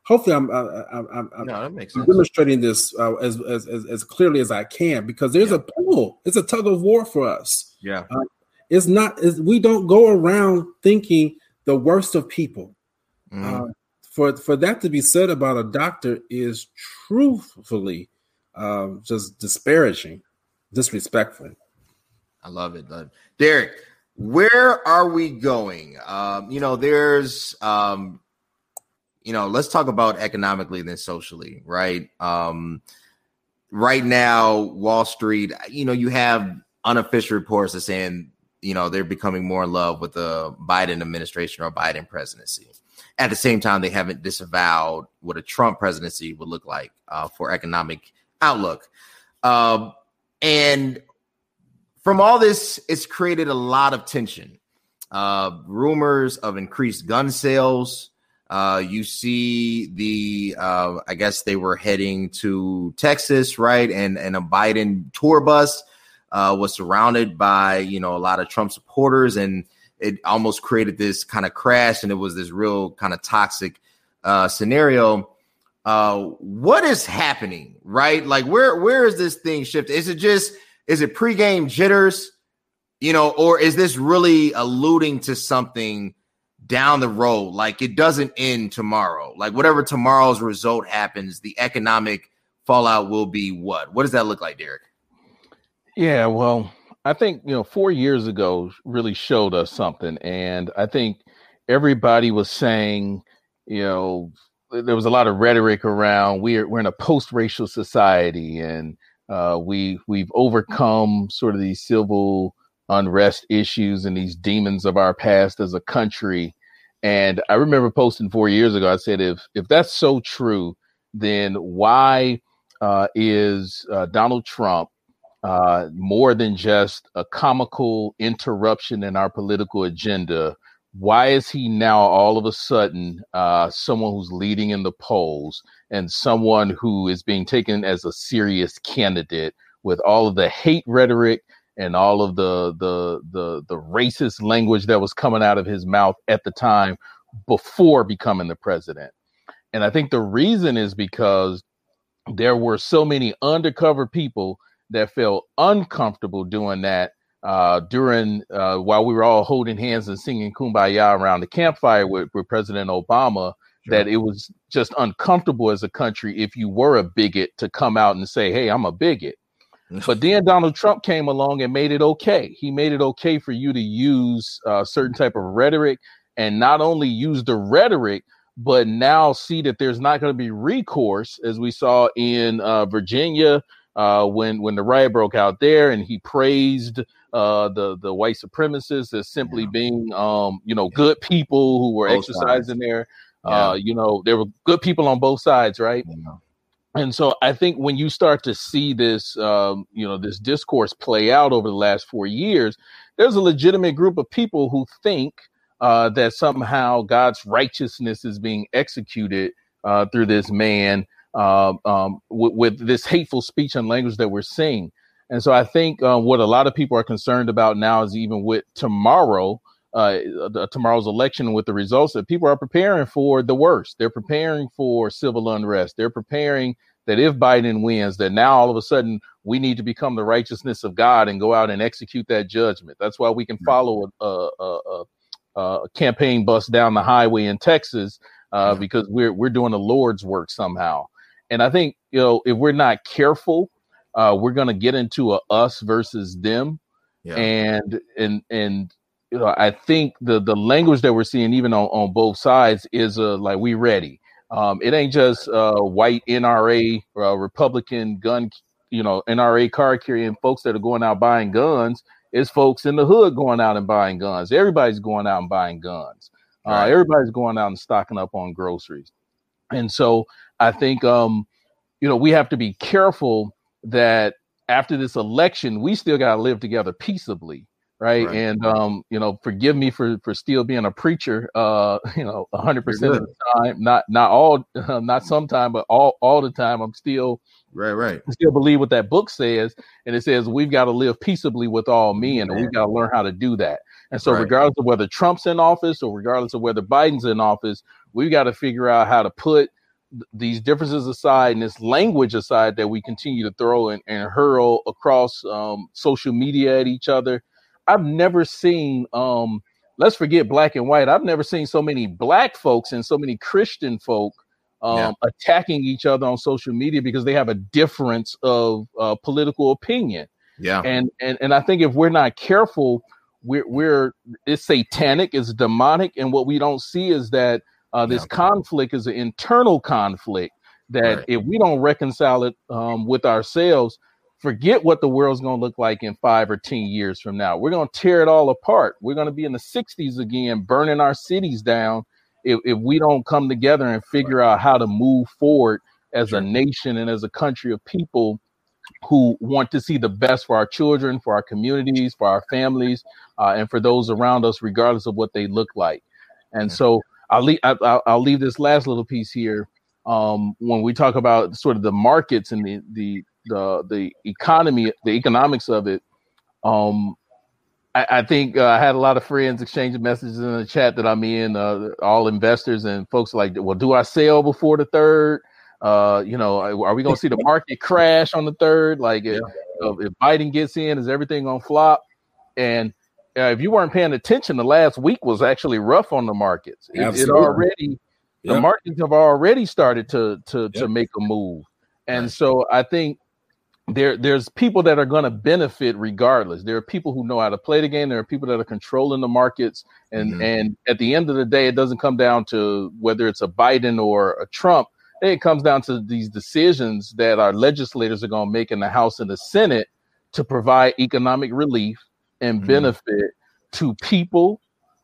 hopefully I'm, uh, I'm, I'm, I'm no, demonstrating this uh, as, as, as as clearly as I can because there's yeah. a pull. It's a tug of war for us. Yeah. Uh, it's not. It's, we don't go around thinking the worst of people. Mm. For for that to be said about a doctor is truthfully uh, just disparaging, disrespectful. I love it, Derric. Where are we going? Um, you know, there's um, you know, let's talk about economically than socially, right? Um, right now, Wall Street, you know, you have unofficial reports that saying, you know, they're becoming more in love with the Biden administration or Biden presidency. At the same time, they haven't disavowed what a Trump presidency would look like uh, for economic outlook. Um, and from all this, it's created a lot of tension. Uh, rumors of increased gun sales, uh, you see the, uh, I guess they were heading to Texas, right? And and a Biden tour bus uh, was surrounded by you know a lot of Trump supporters, and it almost created this kind of crash, and it was this real kind of toxic uh, scenario. Uh, what is happening, right? Like where where is this thing shifted? Is it just is it pregame jitters, you know, or is this really alluding to something? down the road. Like it doesn't end tomorrow. Like whatever tomorrow's result happens, the economic fallout will be what? What does that look like, Derric? Yeah, well, I think you know, four years ago really showed us something, and I think everybody was saying, you know, there was a lot of rhetoric around we're we're in a post-racial society, and uh, we we've overcome sort of these civil unrest issues and these demons of our past as a country. And I remember posting four years ago, I said, if if that's so true, then why uh, is uh, Donald Trump uh, more than just a comical interruption in our political agenda? Why is he now all of a sudden uh, someone who's leading in the polls and someone who is being taken as a serious candidate with all of the hate rhetoric and all of the the the the racist language that was coming out of his mouth at the time before becoming the president. And I think the reason is because there were so many undercover people that felt uncomfortable doing that uh, during uh, while we were all holding hands and singing "Kumbaya" around the campfire with, with President Obama. Sure. That it was just uncomfortable as a country if you were a bigot to come out and say, "Hey, I'm a bigot." But then Donald Trump came along and made it okay. He made it okay for you to use a uh, certain type of rhetoric and not only use the rhetoric, but now see that there's not going to be recourse, as we saw in uh, Virginia uh, when when the riot broke out there, and he praised uh, the the white supremacists as simply yeah. being um, you know good people who were both exercising sides. there. Yeah. Uh, you know, there were good people on both sides, right? Yeah and so I think when you start to see this, um, you know, this discourse play out over the last four years, there's a legitimate group of people who think uh, that somehow God's righteousness is being executed uh, through this man uh, um, with, with, this hateful speech and language that we're seeing. And so I think uh, what a lot of people are concerned about now is even with tomorrow, uh, the, tomorrow's election with the results that people are preparing for the worst. They're preparing for civil unrest. They're preparing that if Biden wins, that now all of a sudden we need to become the righteousness of God and go out and execute that judgment. That's why we can follow a, a, a, a campaign bus down the highway in Texas uh, because we're we're doing the Lord's work somehow. And I think you know if we're not careful, uh, we're going to get into a us versus them, yeah. and and and you know I think the the language that we're seeing even on, on both sides is uh, like we ready. Um, it ain't just uh, white NRA uh, Republican gun, you know, NRA car carrying folks that are going out buying guns. It's folks in the hood going out and buying guns. Everybody's going out and buying guns. Uh, right. Everybody's going out and stocking up on groceries. And so I think, um, you know, we have to be careful that after this election, we still got to live together peaceably right? right. And um, you know, forgive me for for still being a preacher. Uh, you know, hundred percent of the time, not not all, not sometime, but all all the time. I'm still right, right. Still believe what that book says, and it says we've got to live peaceably with all men, and we've got to learn how to do that. And so, right. regardless of whether Trump's in office or regardless of whether Biden's in office, we've got to figure out how to put these differences aside and this language aside that we continue to throw and, and hurl across um, social media at each other I've never seen um let's forget black and white. I've never seen so many black folks and so many Christian folk um, yeah. attacking each other on social media because they have a difference of uh, political opinion. Yeah, and and and I think if we're not careful, we're we're it's satanic, it's demonic, and what we don't see is that uh, this yeah. conflict is an internal conflict that right. if we don't reconcile it um, with ourselves, forget what the world's going to look like in five or 10 years from now. We're going to tear it all apart. We're going to be in the 60s again, burning our cities down if, if we don't come together and figure out how to move forward as a nation and as a country of people who want to see the best for our children, for our communities, for our families, uh, and for those around us, regardless of what they look like. And so I'll leave, I'll, I'll leave this last little piece here. Um, when we talk about sort of the markets and the, the the the economy, the economics of it. Um, I, I think uh, I had a lot of friends exchanging messages in the chat that I'm in, uh, all investors and folks like, well, do I sell before the third? Uh, you know, are we going to see the market crash on the third? Like, if, if Biden gets in, is everything on flop? And uh, if you weren't paying attention, the last week was actually rough on the markets. It, it already, yep. the markets have already started to to yep. to make a move, and right. so I think there there's people that are going to benefit regardless there are people who know how to play the game there are people that are controlling the markets and mm-hmm. and at the end of the day it doesn't come down to whether it's a biden or a trump it comes down to these decisions that our legislators are going to make in the house and the senate to provide economic relief and mm-hmm. benefit to people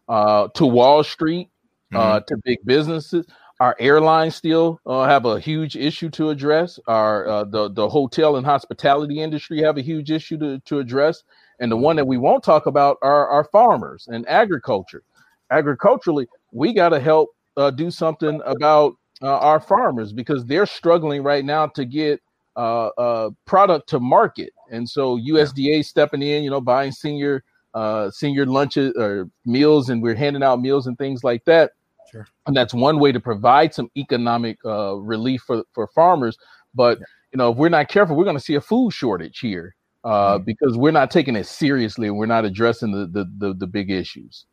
uh, to wall street uh, mm-hmm. to big businesses our airlines still uh, have a huge issue to address. Our uh, the the hotel and hospitality industry have a huge issue to, to address, and the one that we won't talk about are our farmers and agriculture. Agriculturally, we got to help uh, do something about uh, our farmers because they're struggling right now to get uh, uh, product to market, and so USDA stepping in, you know, buying senior uh, senior lunches or meals, and we're handing out meals and things like that Sure. And that's one way to provide some economic uh, relief for, for farmers. But yeah. you know, if we're not careful, we're going to see a food shortage here uh, mm-hmm. because we're not taking it seriously and we're not addressing the the, the, the big issues.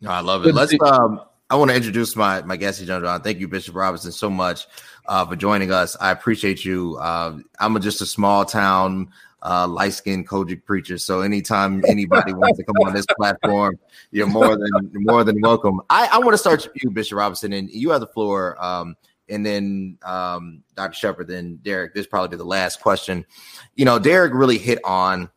No, I love it. Let's. Um, I want to introduce my my guest, John John. Thank you, Bishop Robinson, so much uh, for joining us. I appreciate you. Uh, I'm a, just a small town uh, light skinned COGIC preacher. So anytime anybody wants to come on this platform, you're more than more than welcome. I, I want to start with you, Bishop Robinson, and you have the floor. Um, and then um, Dr. Shepherd, then Derric. This probably be the last question. You know, Derric really hit on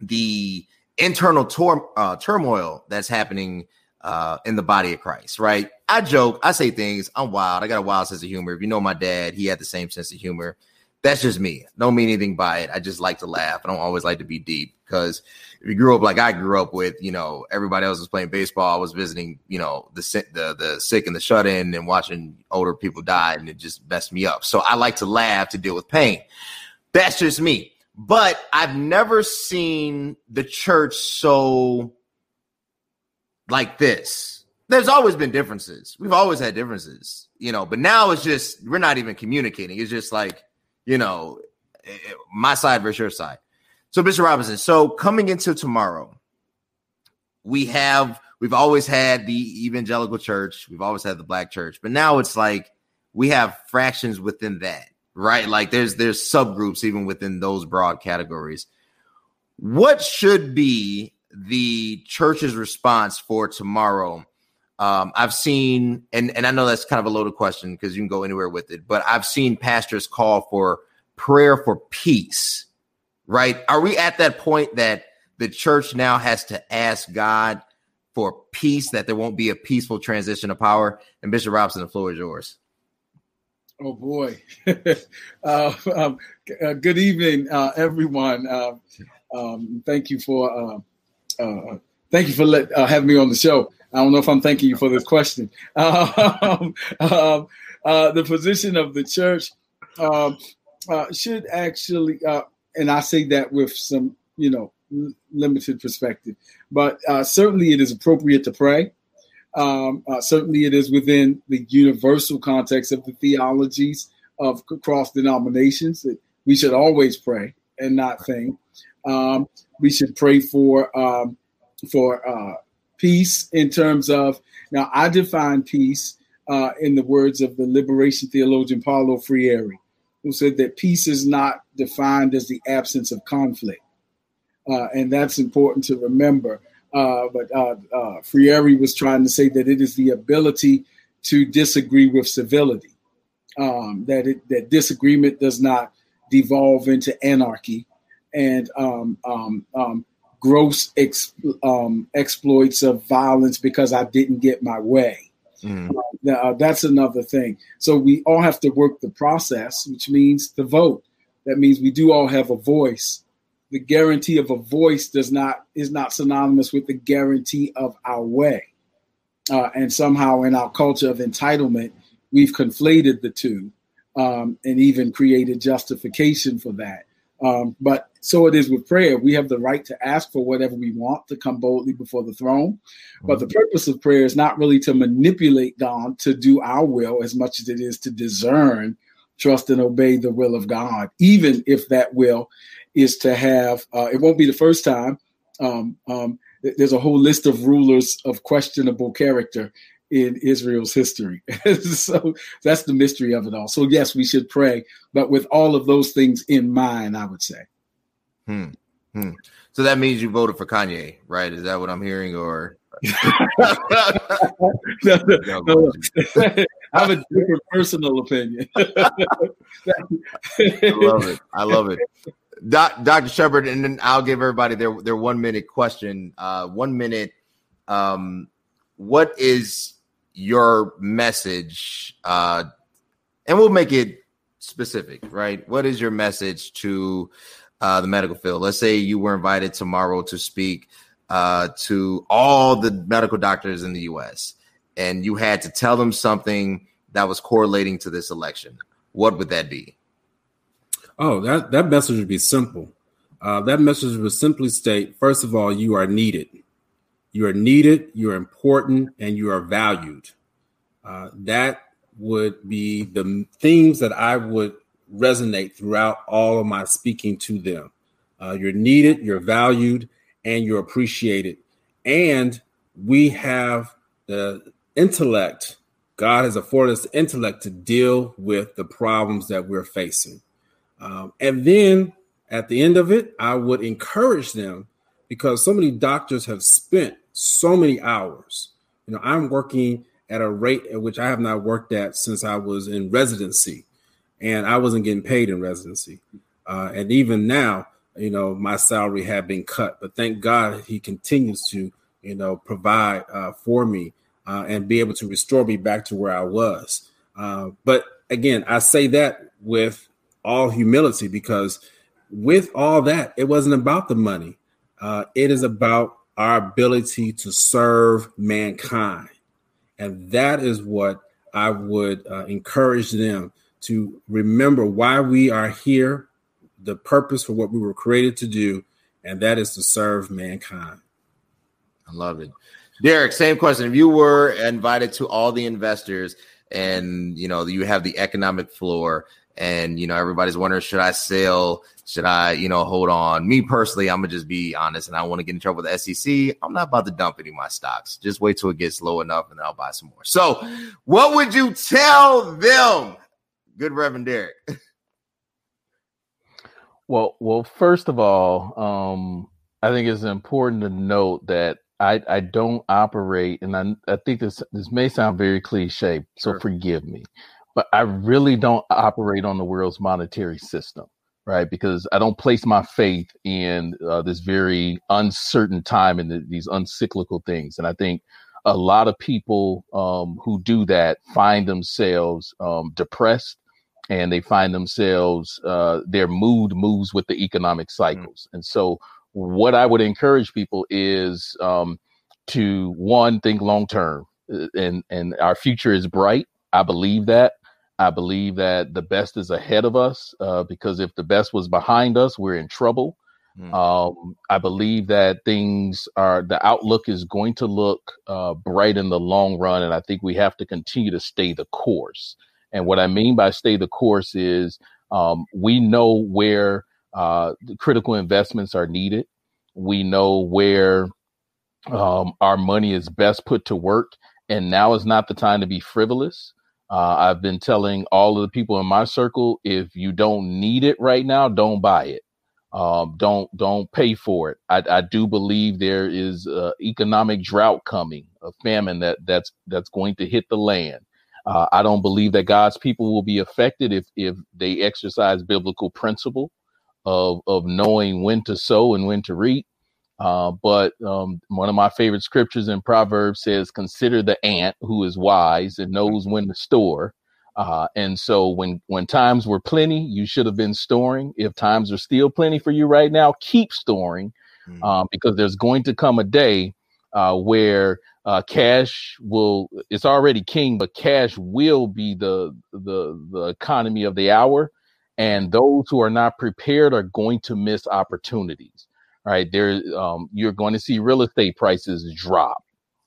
the internal tor- uh, turmoil that's happening uh, in the body of Christ, right? I joke, I say things. I'm wild. I got a wild sense of humor. If you know my dad, he had the same sense of humor that's just me. Don't mean anything by it. I just like to laugh. I don't always like to be deep because if you grew up like I grew up with, you know, everybody else was playing baseball. I was visiting, you know, the the the sick and the shut in and watching older people die, and it just messed me up. So I like to laugh to deal with pain. That's just me. but I've never seen the church so like this. There's always been differences. We've always had differences, you know, but now it's just we're not even communicating. It's just like, you know, eh, eh, my side versus your side. So, Mr. Robinson, so coming into tomorrow, we have we've always had the evangelical church, we've always had the black church, but now it's like we have fractions within that, right? Like there's there's subgroups even within those broad categories. What should be the church's response for tomorrow? Um, I've seen, and and I know that's kind of a loaded question because you can go anywhere with it, but I've seen pastors call for prayer for peace. Right? Are we at that point that the church now has to ask God for peace, that there won't be a peaceful transition of power? And Bishop Robson, the floor is yours. Oh boy! uh, um, uh, good evening, uh, everyone. Uh, um, thank you for uh, uh, thank you for let, having me on the show. I don't know if I'm thanking you for this question. Um, um, the position of the church um, should actually, and I say that with some, you know, limited perspective, but certainly it is appropriate to pray. Um, uh, certainly, it is within the universal context of the theologies of cross denominations that we should always pray and not think. Um, we should pray for um, for uh, peace in terms of now. I define peace uh, in the words of the liberation theologian Paulo Freire, who said that peace is not defined as the absence of conflict, uh, and that's important to remember. Uh, but uh, uh, Freire was trying to say that it is the ability to disagree with civility, um, that it, that disagreement does not devolve into anarchy and um, um, um gross ex, um, exploits of violence because I didn't get my way. Mm. Uh, that's another thing. So we all have to work the process, which means the vote. That means we do all have a voice the guarantee of a voice does not is not synonymous with the guarantee of our way. Uh, and somehow in our culture of entitlement, we've conflated the two um, and even created justification for that. Um, but so it is with prayer. We have the right to ask for whatever we want to come boldly before the throne. But the purpose of prayer is not really to manipulate God to do our will as much as it is to discern, trust, and obey the will of God, even if that will is to have, uh, it won't be the first time. Um, um, there's a whole list of rulers of questionable character in Israel's history. so that's the mystery of it all. So, yes, we should pray, but with all of those things in mind, I would say. Hmm. Hmm. So that means you voted for Kanye, right? Is that what I'm hearing? Or no, no, no. I have a different personal opinion. I love it. I love it. Doc, Dr. Shepherd, and then I'll give everybody their their one minute question. Uh, one minute. Um, what is your message? Uh, and we'll make it specific, right? What is your message to uh, the medical field? Let's say you were invited tomorrow to speak uh, to all the medical doctors in the U.S. and you had to tell them something that was correlating to this election. What would that be? Oh, that, that message would be simple. Uh, that message would simply state first of all, you are needed. You are needed, you're important, and you are valued. Uh, that would be the themes that I would resonate throughout all of my speaking to them. Uh, you're needed, you're valued, and you're appreciated. And we have the intellect, God has afforded us intellect to deal with the problems that we're facing. Um, and then at the end of it, I would encourage them because so many doctors have spent so many hours. You know, I'm working at a rate at which I have not worked at since I was in residency, and I wasn't getting paid in residency. Uh, and even now, you know, my salary had been cut, but thank God he continues to, you know, provide uh, for me uh, and be able to restore me back to where I was. Uh, but again, I say that with all humility because with all that, it wasn't about the money. Uh, it is about our ability to serve mankind. And that is what I would uh, encourage them to remember why we are here, the purpose for what we were created to do, and that is to serve mankind. I love it. Derric, same question. If you were invited to all the investors and you know you have the economic floor and you know everybody's wondering should I sell? Should I, you know, hold on? Me personally, I'm gonna just be honest, and I want to get in trouble with the SEC. I'm not about to dump any of my stocks. Just wait till it gets low enough, and then I'll buy some more. So, what would you tell them, good Reverend Derric? Well, well, first of all, um, I think it's important to note that I, I don't operate, and I, I think this this may sound very cliche, so sure. forgive me, but I really don't operate on the world's monetary system, right? Because I don't place my faith in uh, this very uncertain time and the, these uncyclical things, and I think a lot of people um, who do that find themselves um, depressed and they find themselves uh, their mood moves with the economic mm. cycles mm. and so what i would encourage people is um, to one think long term uh, and and our future is bright i believe that i believe that the best is ahead of us uh, because if the best was behind us we're in trouble mm. um, i believe that things are the outlook is going to look uh, bright in the long run and i think we have to continue to stay the course and what I mean by stay the course is um, we know where uh, critical investments are needed. We know where um, our money is best put to work. And now is not the time to be frivolous. Uh, I've been telling all of the people in my circle if you don't need it right now, don't buy it. Um, don't don't pay for it. I, I do believe there is economic drought coming, a famine that that's that's going to hit the land. Uh, I don't believe that God's people will be affected if if they exercise biblical principle of of knowing when to sow and when to reap. Uh, but um, one of my favorite scriptures in Proverbs says, "Consider the ant who is wise and knows when to store." Uh, and so, when when times were plenty, you should have been storing. If times are still plenty for you right now, keep storing, mm. um, because there's going to come a day uh, where uh, cash will it's already king, but cash will be the the the economy of the hour, and those who are not prepared are going to miss opportunities. Right there, um, you're going to see real estate prices drop.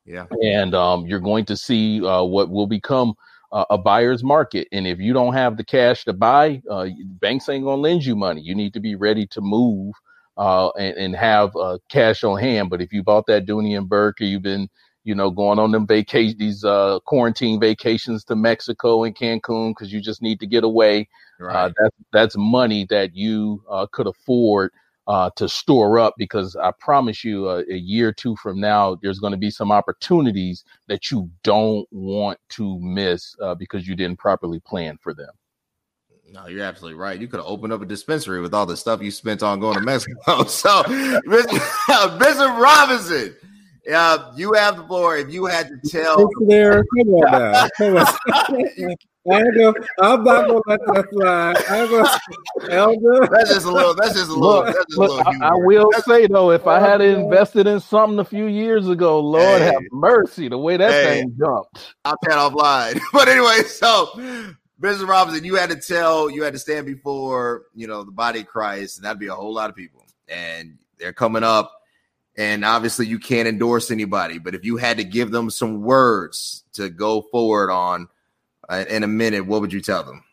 Yeah, and um, you're going to see uh, what will become uh, a buyer's market. And if you don't have the cash to buy, uh, banks ain't gonna lend you money. You need to be ready to move uh, and, and, have uh, cash on hand. But if you bought that Dooney and Bourke, or you've been you know, going on them vacation, these uh, quarantine vacations to Mexico and Cancun because you just need to get away. Uh, right. Uh, that's that's money that you uh, could afford uh, to store up because I promise you, uh, a year or two from now, there's going to be some opportunities that you don't want to miss because you didn't properly plan for them. No, you're absolutely right. You could have opened up a dispensary with all the stuff you spent on going to Mexico. so, Mr. Robinson, yeah, you have the floor. If you had to tell there, come on now, come on. I go, I'm not gonna let that fly. I'm gonna, Elder. That's just a little. That's just a little. Look, just a look, I, I, will that's, say though, if I had invested in something a few years ago, Lord hey, have mercy, the way that hey, thing jumped. I'll chat offline. But anyway, so Bishop Robinson, you had to tell, you had to stand before, you know, the body of Christ, and that'd be a whole lot of people, and they're coming up and obviously you can't endorse anybody but if you had to give them some words to go forward on uh, in a minute what would you tell them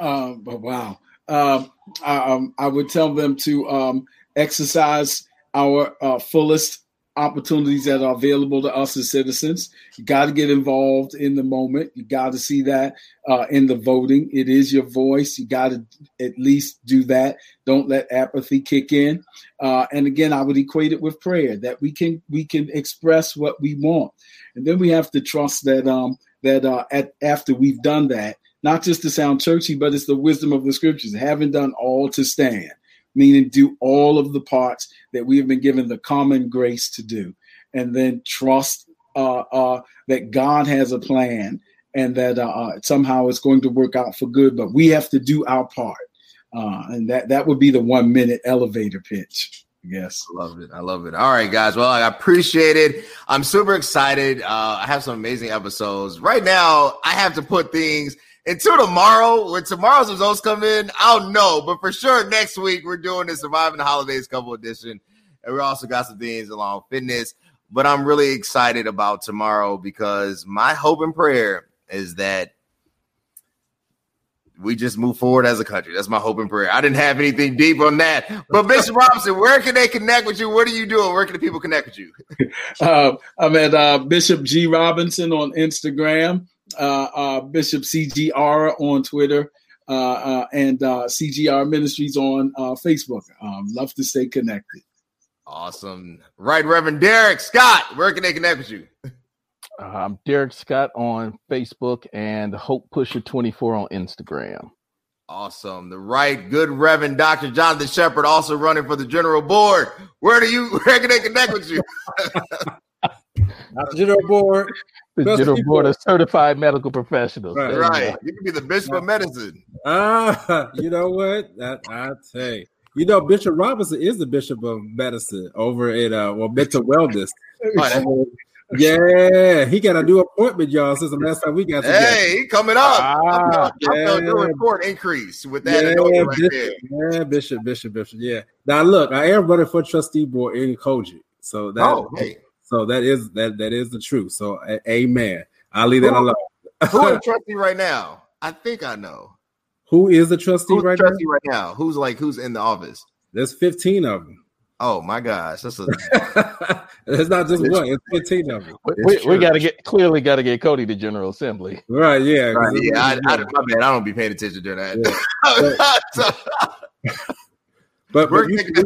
um, wow um, I, um, I, would tell them to um, exercise our uh, fullest opportunities that are available to us as citizens. You got to get involved in the moment. You got to see that uh, in the voting. It is your voice. You got to at least do that. Don't let apathy kick in. Uh, and again, I would equate it with prayer that we can we can express what we want, and then we have to trust that um, that uh, at, after we've done that, not just to sound churchy, but it's the wisdom of the scriptures. Having done all to stand meaning do all of the parts that we have been given the common grace to do, and then trust uh, uh, that God has a plan and that uh, uh, somehow it's going to work out for good. But we have to do our part, uh, and that that would be the one minute elevator pitch. Yes. I love it. I love it. All right, guys. Well, I appreciate it. I'm super excited. Uh, I have some amazing episodes. Right now, I have to put things until tomorrow, when tomorrow's results come in, I don't know. But for sure, next week we're doing the Surviving the Holidays couple edition. And we also got some things along fitness. But I'm really excited about tomorrow because my hope and prayer is that we just move forward as a country. That's my hope and prayer. I didn't have anything deep on that. But Bishop Robinson, where can they connect with you? What are you doing? Where can the people connect with you? Uh, I'm at uh, Bishop G Robinson on Instagram, uh, uh Bishop CGR on Twitter, uh, uh, and CGR Ministries on Facebook. Um, love to stay connected. Awesome. Right, Reverend Derric Scott, where can they connect with you? I'm Derric Scott on Facebook and Hope Pusher 24 on Instagram. Awesome. The right good Reverend Dr. Jonathan Shepherd also running for the general board. Where do you where can they connect with you? Not the general board. The general people. board of certified medical professionals. Right. right. You, can be the bishop of medicine. Ah, you know what? That I tell you. You know, Bishop Robinson is the bishop of medicine over at uh well mental wellness. Oh, yeah, he got a new appointment, y'all. Since the last time we got together. Hey, he coming up. Ah, I felt yeah. report increase with that. Yeah, right Bishop, yeah, Bishop, Bishop, Bishop. Yeah. Now look, I am running for trustee board in COGIC. So that oh, hey. so that is that that is the truth. So a- amen. I'll leave that alone. who is trustee right now? I think I know. Who is the trustee who's right trustee now? right now? Who's like who's in the office? There's 15 of them. Oh my gosh, that's a it's not just one, it's 15 of them. We, we got to get clearly got to get Cody to General Assembly. Right, yeah. Right, yeah, I, I, my bad. I don't be paying attention to that. Yeah. but, but you, can,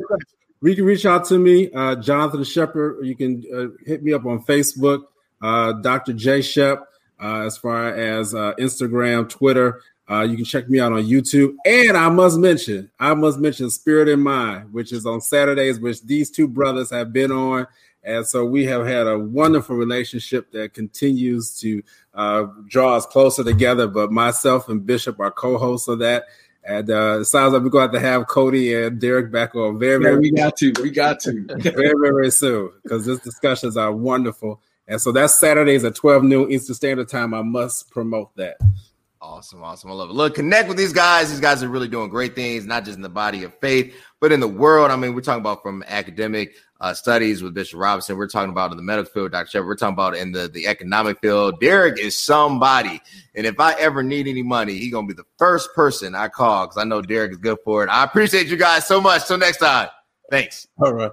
you can reach out to me, uh, Jonathan Shepherd. You can uh, hit me up on Facebook, uh, Dr. J Shep, uh, as far as uh, Instagram, Twitter. Uh, you can check me out on YouTube. And I must mention, I must mention Spirit in Mind, which is on Saturdays, which these two brothers have been on. And so we have had a wonderful relationship that continues to uh, draw us closer together. But myself and Bishop are co-hosts of that. And uh, it sounds like we're going to have to have Cody and Derric back on very, very. Yeah, we got to. We got to. very, very, very soon because these discussions are wonderful. And so that's Saturdays at 12 noon Eastern Standard Time. I must promote that. Awesome, awesome. I love it. Look, connect with these guys. These guys are really doing great things, not just in the body of faith, but in the world. I mean, we're talking about from academic uh, studies with Bishop Robinson. We're talking about in the medical field, Dr. Shepherd. We're talking about in the, the economic field. Derric is somebody. And if I ever need any money, he's going to be the first person I call because I know Derric is good for it. I appreciate you guys so much. Till next time. Thanks. All right.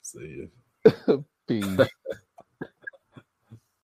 See you.